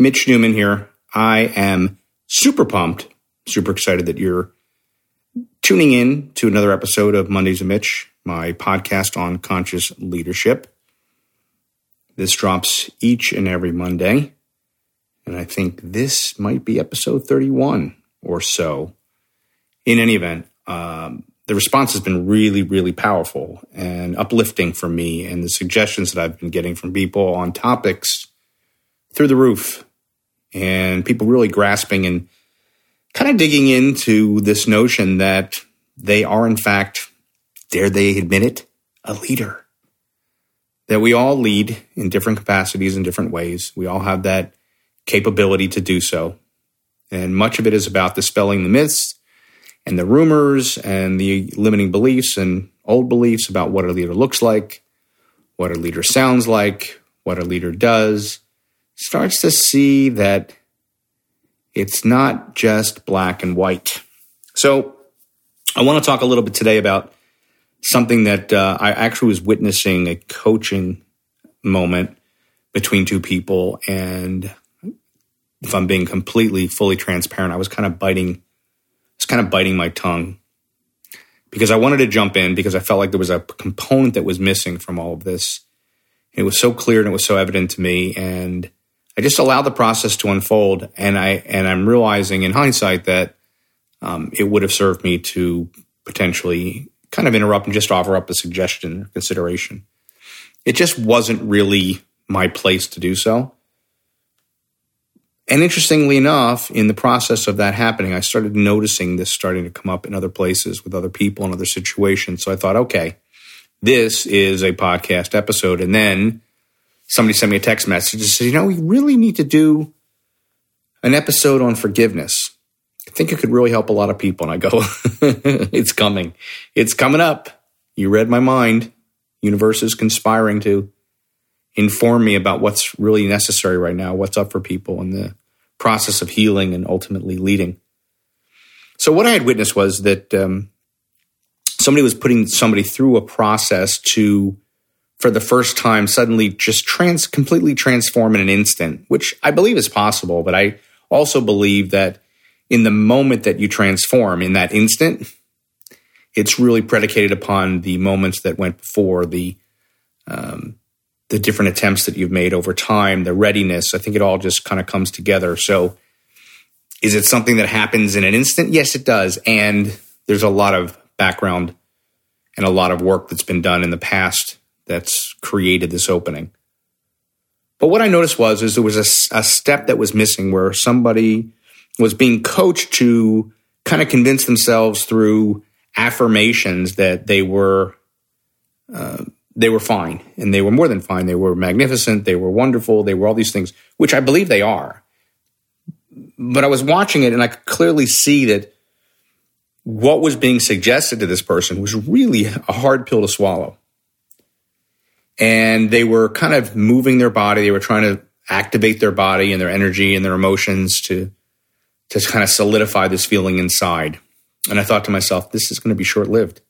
Mitch Newman here. I am super pumped, super excited that you're tuning in to another episode of Mondays with Mitch, my podcast on conscious leadership. This drops each and every Monday. And I think this might be episode 31 or so. In any event, um, the response has been really, really powerful and uplifting for me. And the suggestions that I've been getting from people on topics through the roof and people really grasping and kind of digging into this notion that they are, in fact, dare they admit it, a leader. That we all lead in different capacities in different ways. We all have that capability to do so. And much of it is about dispelling the myths and the rumors and the limiting beliefs and old beliefs about what a leader looks like, what a leader sounds like, what a leader does, starts to see that it's not just black and white. So, I want to talk a little bit today about something that uh, I actually was witnessing a coaching moment between two people. And if I'm being completely, fully transparent, I was kind of biting, I was kind of biting my tongue because I wanted to jump in because I felt like there was a component that was missing from all of this. It was so clear and it was so evident to me. And I just allowed the process to unfold, and I and I'm realizing in hindsight that um, it would have served me to potentially kind of interrupt and just offer up a suggestion or consideration. It just wasn't really my place to do so. And interestingly enough, in the process of that happening, I started noticing this starting to come up in other places with other people in other situations. So I thought, okay, this is a podcast episode. And then somebody sent me a text message and said, you know, we really need to do an episode on forgiveness. I think it could really help a lot of people. And I go, it's coming. It's coming up. You read my mind. Universe is conspiring to inform me about what's really necessary right now, what's up for people in the process of healing and ultimately leading. So what I had witnessed was that um, somebody was putting somebody through a process to for the first time suddenly just trans completely transform in an instant, which I believe is possible, but I also believe that in the moment that you transform in that instant, it's really predicated upon the moments that went before the um, the different attempts that you've made over time, the readiness. I think it all just kind of comes together. So, is it something that happens in an instant? Yes, it does, and there's a lot of background and a lot of work that's been done in the past that's created this opening. But what I noticed was is there was a, a step that was missing where somebody was being coached to kind of convince themselves through affirmations that they were uh, they were fine and they were more than fine. They were magnificent. They were wonderful. They were all these things, which I believe they are. But I was watching it and I could clearly see that what was being suggested to this person was really a hard pill to swallow and they were kind of moving their body. They were trying to activate their body and their energy and their emotions to to kind of solidify this feeling inside. And I thought to myself, this is going to be short lived.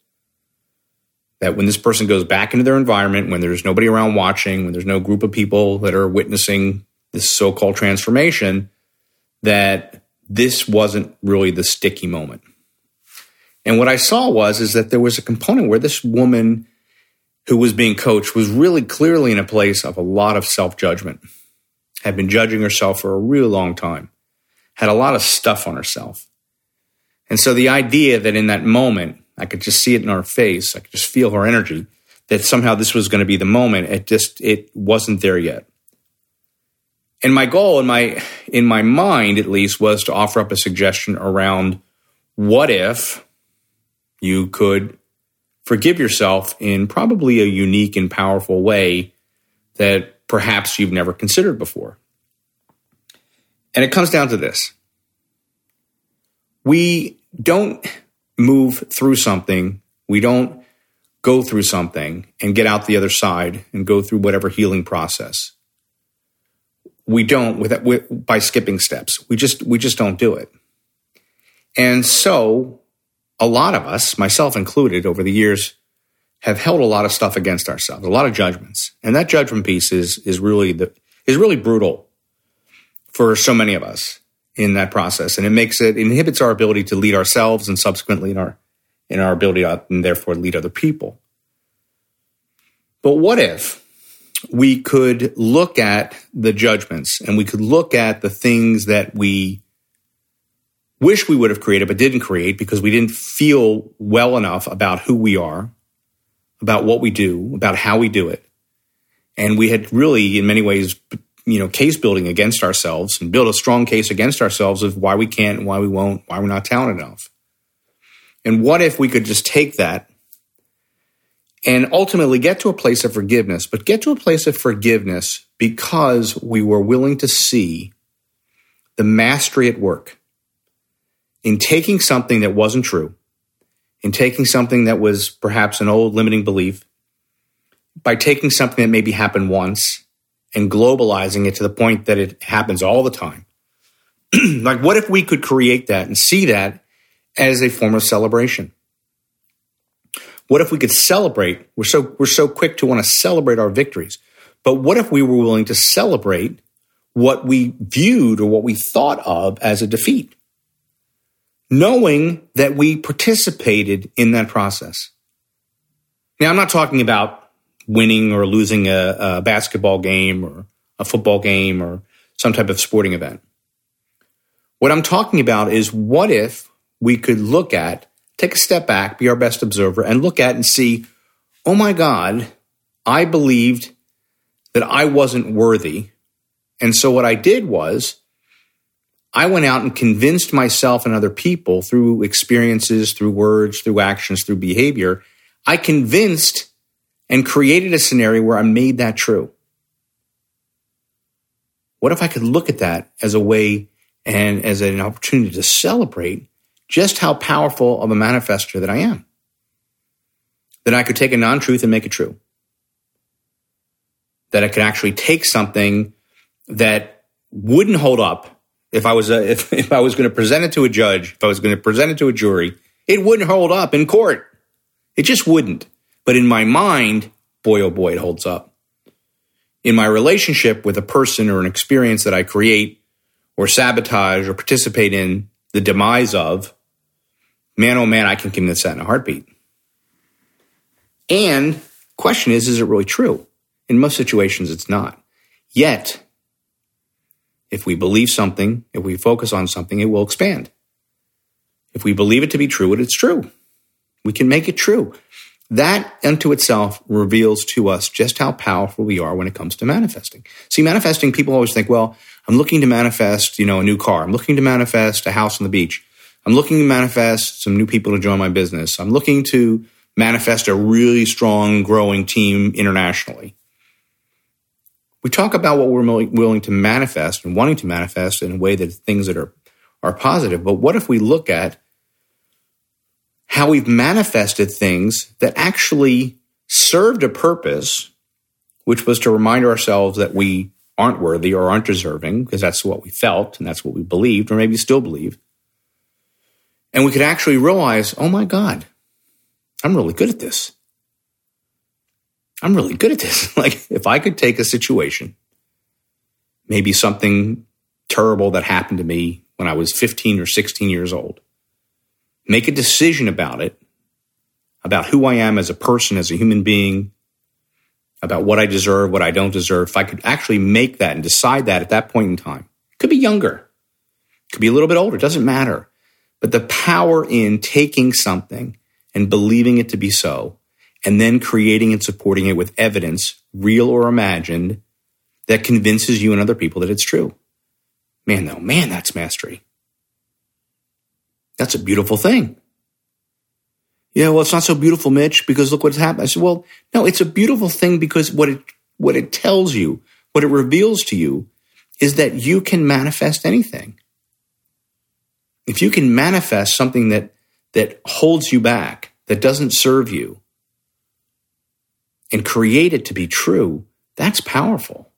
That when this person goes back into their environment, when there's nobody around watching, when there's no group of people that are witnessing this so called transformation, that this wasn't really the sticky moment. And what I saw was is that there was a component where this woman who was being coached was really clearly in a place of a lot of self judgment. had been judging herself for a really long time, had a lot of stuff on herself. And so the idea that in that moment, I could just see it in her face, I could just feel her energy, that somehow this was going to be the moment, it just it wasn't there yet. And my goal in my in my mind at least was to offer up a suggestion around what if you could forgive yourself in probably a unique and powerful way that perhaps you've never considered before. And it comes down to this. We don't move through something, we don't go through something and get out the other side and go through whatever healing process we don't with, by skipping steps. We just we just don't do it. And so a lot of us, myself included, over the years have held a lot of stuff against ourselves, a lot of judgments. And that judgment piece is is really the is really brutal for so many of us in that process. And it makes it inhibits our ability to lead ourselves and subsequently in our in our ability to, and therefore lead other people. But what if we could look at the judgments and we could look at the things that we wish we would have created but didn't create because we didn't feel well enough about who we are, about what we do, about how we do it. And we had really, in many ways, you know, case building against ourselves and build a strong case against ourselves of why we can't why we won't, why we're not talented enough. And what if we could just take that and ultimately get to a place of forgiveness, but get to a place of forgiveness because we were willing to see the mastery at work in taking something that wasn't true, in taking something that was perhaps an old limiting belief, by taking something that maybe happened once and globalizing it to the point that it happens all the time. like, what if we could create that and see that as a form of celebration? What if we could celebrate? We're so we're so quick to want to celebrate our victories. But what if we were willing to celebrate what we viewed or what we thought of as a defeat? Knowing that we participated in that process. Now, I'm not talking about winning or losing a, a basketball game or a football game or some type of sporting event. What I'm talking about is what if we could look at take a step back, be our best observer, and look at and see, oh my God, I believed that I wasn't worthy. And so what I did was I went out and convinced myself and other people through experiences, through words, through actions, through behavior. I convinced and created a scenario where I made that true. What if I could look at that as a way and as an opportunity to celebrate just how powerful of a manifester that I am. That I could take a non truth and make it true. That I could actually take something that wouldn't hold up if I was a, if, if I was going to present it to a judge, if I was going to present it to a jury, it wouldn't hold up in court. It just wouldn't. But in my mind, boy oh boy, it holds up. In my relationship with a person or an experience that I create or sabotage or participate in the demise of, man, oh man, I can convince that in a heartbeat. And question is, is it really true? In most situations, it's not. Yet, if we believe something, if we focus on something, it will expand. If we believe it to be true, it's true. We can make it true. That unto itself reveals to us just how powerful we are when it comes to manifesting. See, manifesting, people always think, well, I'm looking to manifest, you know, a new car. I'm looking to manifest a house on the beach. I'm looking to manifest some new people to join my business. I'm looking to manifest a really strong, growing team internationally. We talk about what we're willing to manifest and wanting to manifest in a way that things that are, are positive. But what if we look at how we've manifested things that actually served a purpose, which was to remind ourselves that we aren't worthy or aren't deserving, because that's what we felt and that's what we believed, or maybe still believe. And we could actually realize, oh my God, I'm really good at this. I'm really good at this. like, if I could take a situation, maybe something terrible that happened to me when I was 15 or 16 years old, make a decision about it, about who I am as a person, as a human being, about what I deserve, what I don't deserve, if I could actually make that and decide that at that point in time, could be younger, could be a little bit older, doesn't matter. But the power in taking something and believing it to be so, and then creating and supporting it with evidence, real or imagined, that convinces you and other people that it's true. Man, though, man, that's mastery. That's a beautiful thing. Yeah, well, it's not so beautiful, Mitch, because look what's happened. I said, well, no, it's a beautiful thing because what it, what it tells you, what it reveals to you is that you can manifest anything. If you can manifest something that, that holds you back, that doesn't serve you, and create it to be true, that's powerful.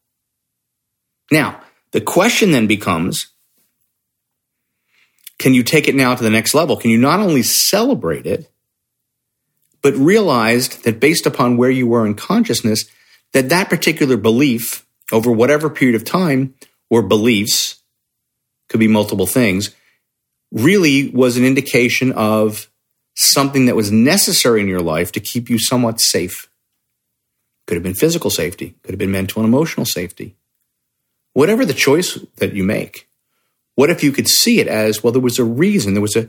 Now, the question then becomes can you take it now to the next level? Can you not only celebrate it, but realized that based upon where you were in consciousness, that that particular belief over whatever period of time or beliefs could be multiple things really was an indication of something that was necessary in your life to keep you somewhat safe. Could have been physical safety, could have been mental and emotional safety. Whatever the choice that you make. What if you could see it as, well, there was a reason, there was a,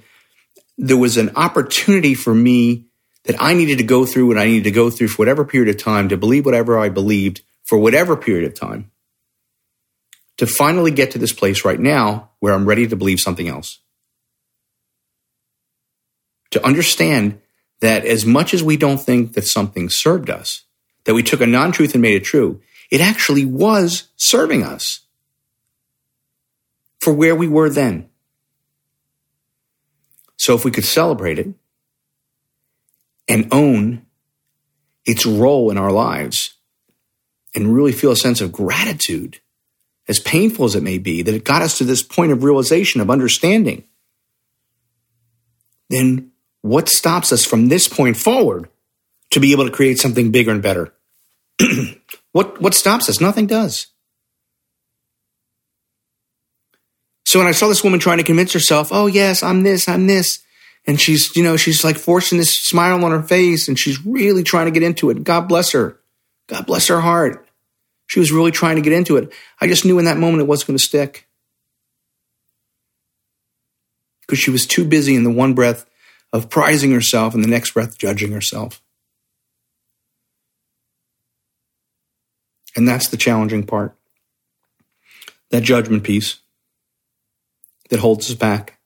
there was an opportunity for me that I needed to go through what I needed to go through for whatever period of time to believe whatever I believed for whatever period of time to finally get to this place right now where I'm ready to believe something else. To understand that as much as we don't think that something served us, that we took a non truth and made it true, it actually was serving us for where we were then. So if we could celebrate it and own its role in our lives and really feel a sense of gratitude, as painful as it may be, that it got us to this point of realization, of understanding, then what stops us from this point forward to be able to create something bigger and better? what, what stops us? Nothing does. So when I saw this woman trying to convince herself, oh, yes, I'm this, I'm this, and she's, you know, she's like forcing this smile on her face and she's really trying to get into it. God bless her. God bless her heart. She was really trying to get into it. I just knew in that moment it wasn't going to stick. Because she was too busy in the one breath of prizing herself and the next breath judging herself. And that's the challenging part. That judgment piece that holds us back,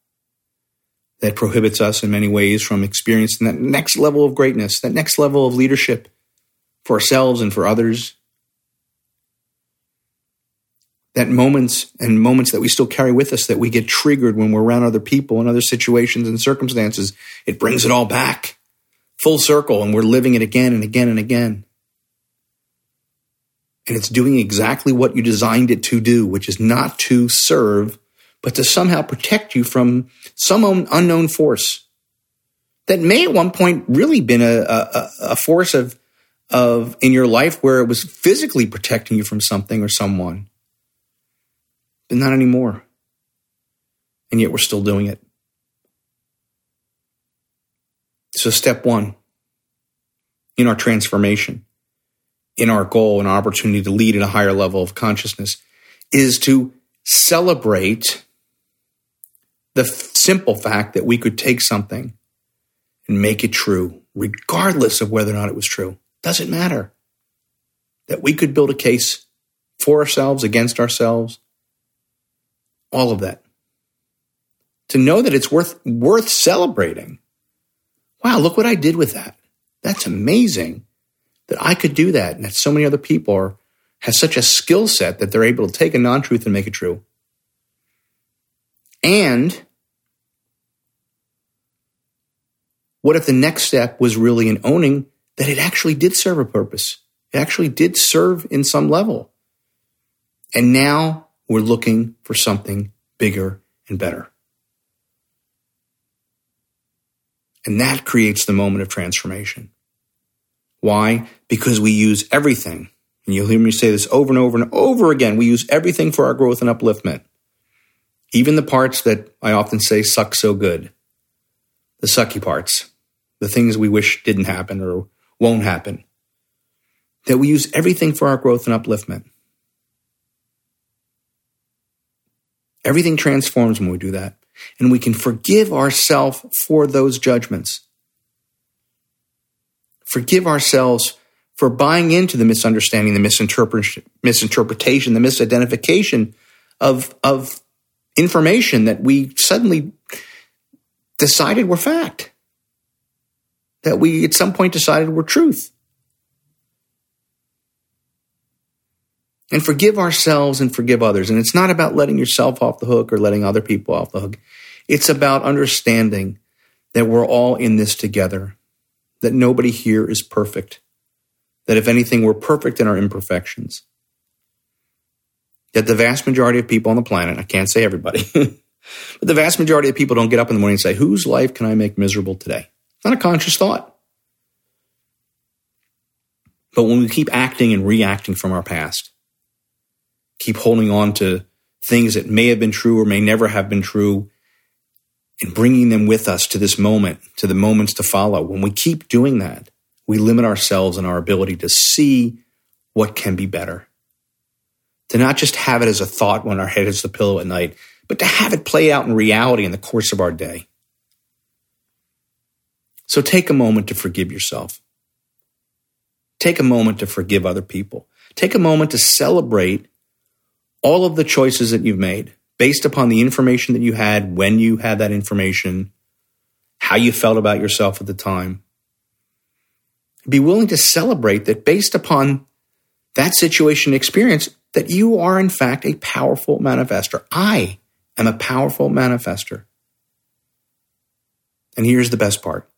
that prohibits us in many ways from experiencing that next level of greatness, that next level of leadership for ourselves and for others. That moments and moments that we still carry with us that we get triggered when we're around other people and other situations and circumstances, it brings it all back full circle and we're living it again and again and again. And it's doing exactly what you designed it to do, which is not to serve but to somehow protect you from some unknown force that may at one point really been a, a, a force of, of in your life where it was physically protecting you from something or someone, but not anymore. And yet we're still doing it. So, step one in our transformation, in our goal and opportunity to lead at a higher level of consciousness, is to celebrate the simple fact that we could take something and make it true, regardless of whether or not it was true. Doesn't matter. That we could build a case for ourselves, against ourselves, all of that. To know that it's worth worth celebrating. Wow, look what I did with that. That's amazing that I could do that and that so many other people are such a skill set that they're able to take a non-truth and make it true. And what if the next step was really in owning that it actually did serve a purpose? It actually did serve in some level. And now we're looking for something bigger and better. And that creates the moment of transformation. Why? Because we use everything. And you'll hear me say this over and over and over again. We use everything for our growth and upliftment. Even the parts that I often say suck so good, the sucky parts, the things we wish didn't happen or won't happen. that we use everything for our growth and upliftment. Everything transforms when we do that. And we can forgive ourselves for those judgments. Forgive ourselves for buying into the misunderstanding, the misinterpretation, misinterpretation the misidentification of, of information that we suddenly decided were fact, that we at some point decided were truth. And forgive ourselves and forgive others. And it's not about letting yourself off the hook or letting other people off the hook. It's about understanding that we're all in this together, that nobody here is perfect, that if anything, we're perfect in our imperfections. That the vast majority of people on the planet, I can't say everybody, but the vast majority of people don't get up in the morning and say, Whose life can I make miserable today? It's not a conscious thought. But when we keep acting and reacting from our past, keep holding on to things that may have been true or may never have been true, and bringing them with us to this moment, to the moments to follow. When we keep doing that, we limit ourselves and our ability to see what can be better. To not just have it as a thought when our head hits the pillow at night, but to have it play out in reality in the course of our day. So take a moment to forgive yourself. Take a moment to forgive other people. Take a moment to celebrate all of the choices that you've made based upon the information that you had when you had that information, how you felt about yourself at the time. Be willing to celebrate that based upon that situation experience, that you are in fact a powerful manifester. I am a powerful manifester. And here's the best part.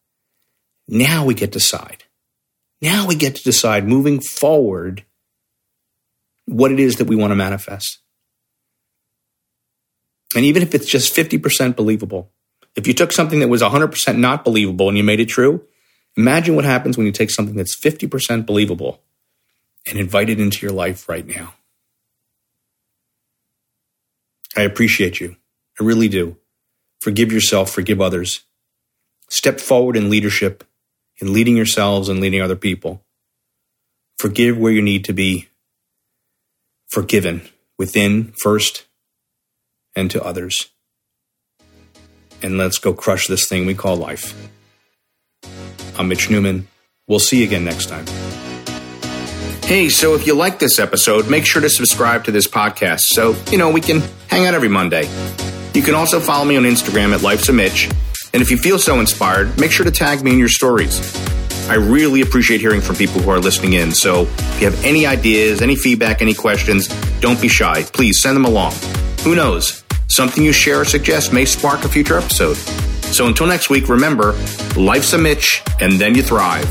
Now we get to decide. Now we get to decide moving forward what it is that we want to manifest. And even if it's just 50% believable, if you took something that was 100% not believable and you made it true, imagine what happens when you take something that's 50% believable and invite it into your life right now. I appreciate you. I really do. Forgive yourself, forgive others. Step forward in leadership, in leading yourselves and leading other people. Forgive where you need to be forgiven within first and to others. And let's go crush this thing we call life. I'm Mitch Newman. We'll see you again next time. Hey, so if you like this episode, make sure to subscribe to this podcast so, you know, we can hang out every Monday. You can also follow me on Instagram at Life's a Mitch. And if you feel so inspired, make sure to tag me in your stories. I really appreciate hearing from people who are listening in. So if you have any ideas, any feedback, any questions, don't be shy. Please send them along. Who knows? Something you share or suggest may spark a future episode. So until next week, remember life's a Mitch, and then you thrive.